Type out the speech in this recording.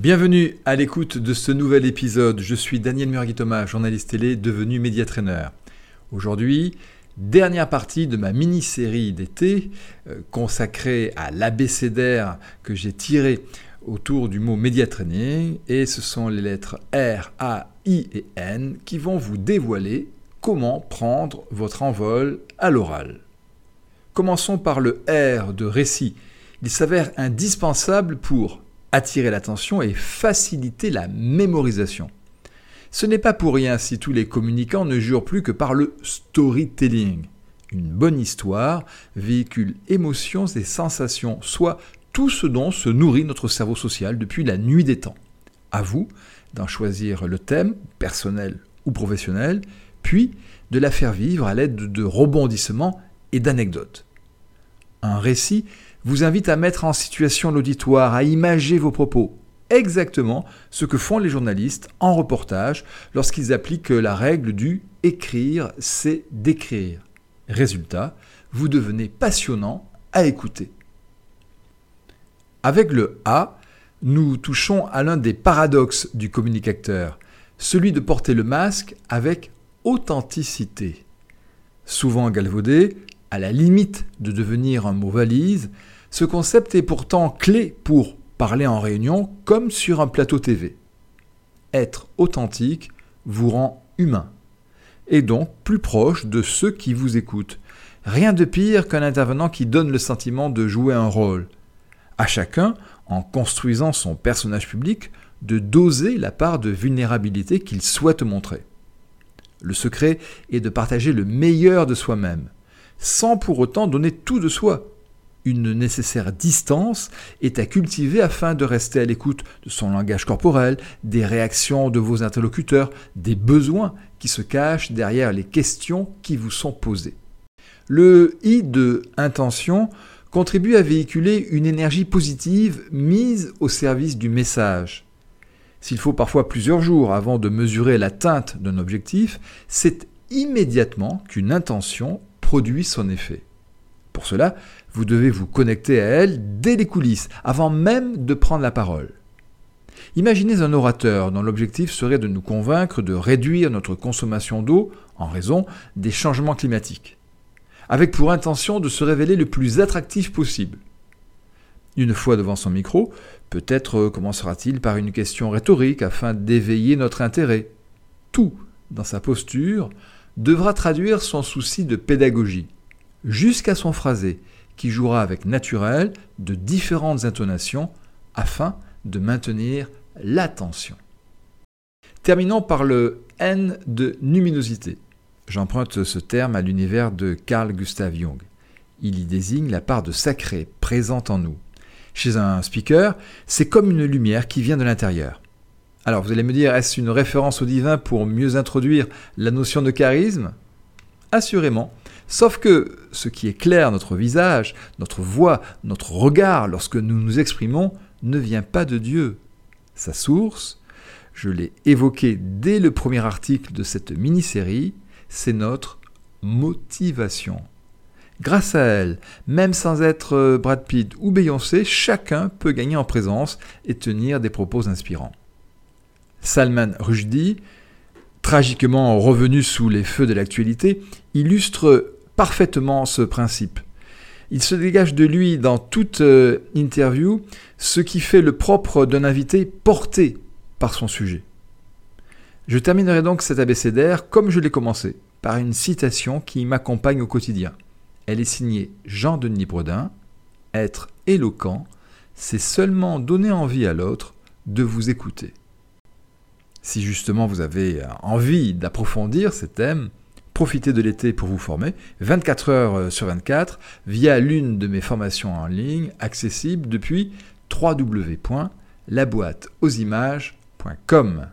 Bienvenue à l'écoute de ce nouvel épisode. Je suis Daniel Murgui-Thomas, journaliste télé devenu médiatraîneur. Aujourd'hui, dernière partie de ma mini-série d'été euh, consacrée à l'abécédaire que j'ai tiré autour du mot médiatraining et ce sont les lettres R, A, I et N qui vont vous dévoiler comment prendre votre envol à l'oral. Commençons par le R de récit. Il s'avère indispensable pour attirer l'attention et faciliter la mémorisation. Ce n'est pas pour rien si tous les communicants ne jurent plus que par le storytelling. Une bonne histoire véhicule émotions et sensations, soit tout ce dont se nourrit notre cerveau social depuis la nuit des temps. À vous d'en choisir le thème, personnel ou professionnel, puis de la faire vivre à l'aide de rebondissements et d'anecdotes. Un récit vous invite à mettre en situation l'auditoire, à imager vos propos, exactement ce que font les journalistes en reportage lorsqu'ils appliquent la règle du écrire, c'est d'écrire. Résultat, vous devenez passionnant à écouter. Avec le A, nous touchons à l'un des paradoxes du communicateur, celui de porter le masque avec authenticité. Souvent galvaudé, à la limite de devenir un mot valise, ce concept est pourtant clé pour parler en réunion comme sur un plateau TV. Être authentique vous rend humain et donc plus proche de ceux qui vous écoutent. Rien de pire qu'un intervenant qui donne le sentiment de jouer un rôle. À chacun, en construisant son personnage public, de doser la part de vulnérabilité qu'il souhaite montrer. Le secret est de partager le meilleur de soi-même, sans pour autant donner tout de soi, une nécessaire distance est à cultiver afin de rester à l'écoute de son langage corporel, des réactions de vos interlocuteurs, des besoins qui se cachent derrière les questions qui vous sont posées. Le I de intention contribue à véhiculer une énergie positive mise au service du message. S'il faut parfois plusieurs jours avant de mesurer l'atteinte d'un objectif, c'est immédiatement qu'une intention produit son effet. Pour cela, vous devez vous connecter à elle dès les coulisses, avant même de prendre la parole. Imaginez un orateur dont l'objectif serait de nous convaincre de réduire notre consommation d'eau en raison des changements climatiques, avec pour intention de se révéler le plus attractif possible. Une fois devant son micro, peut-être commencera-t-il par une question rhétorique afin d'éveiller notre intérêt. Tout, dans sa posture, devra traduire son souci de pédagogie, jusqu'à son phrasé, qui jouera avec naturel de différentes intonations afin de maintenir l'attention. Terminons par le N de numinosité. J'emprunte ce terme à l'univers de Carl Gustav Jung. Il y désigne la part de sacré présente en nous. Chez un speaker, c'est comme une lumière qui vient de l'intérieur. Alors vous allez me dire, est-ce une référence au divin pour mieux introduire la notion de charisme? Assurément, Sauf que ce qui éclaire notre visage, notre voix, notre regard lorsque nous nous exprimons ne vient pas de Dieu. Sa source, je l'ai évoqué dès le premier article de cette mini-série, c'est notre motivation. Grâce à elle, même sans être euh, Brad Pitt ou Beyoncé, chacun peut gagner en présence et tenir des propos inspirants. Salman Rushdie, tragiquement revenu sous les feux de l'actualité, illustre parfaitement ce principe. Il se dégage de lui dans toute euh, interview ce qui fait le propre d'un invité porté par son sujet. Je terminerai donc cet abécédaire comme je l'ai commencé, par une citation qui m'accompagne au quotidien. Elle est signée Jean-Denis Bredin. Être éloquent, c'est seulement donner envie à l'autre de vous écouter. Si justement vous avez envie d'approfondir ces thèmes, Profitez de l'été pour vous former 24 heures euh, sur 24 via l'une de mes formations en ligne accessible depuis www.laboîteauximages.com.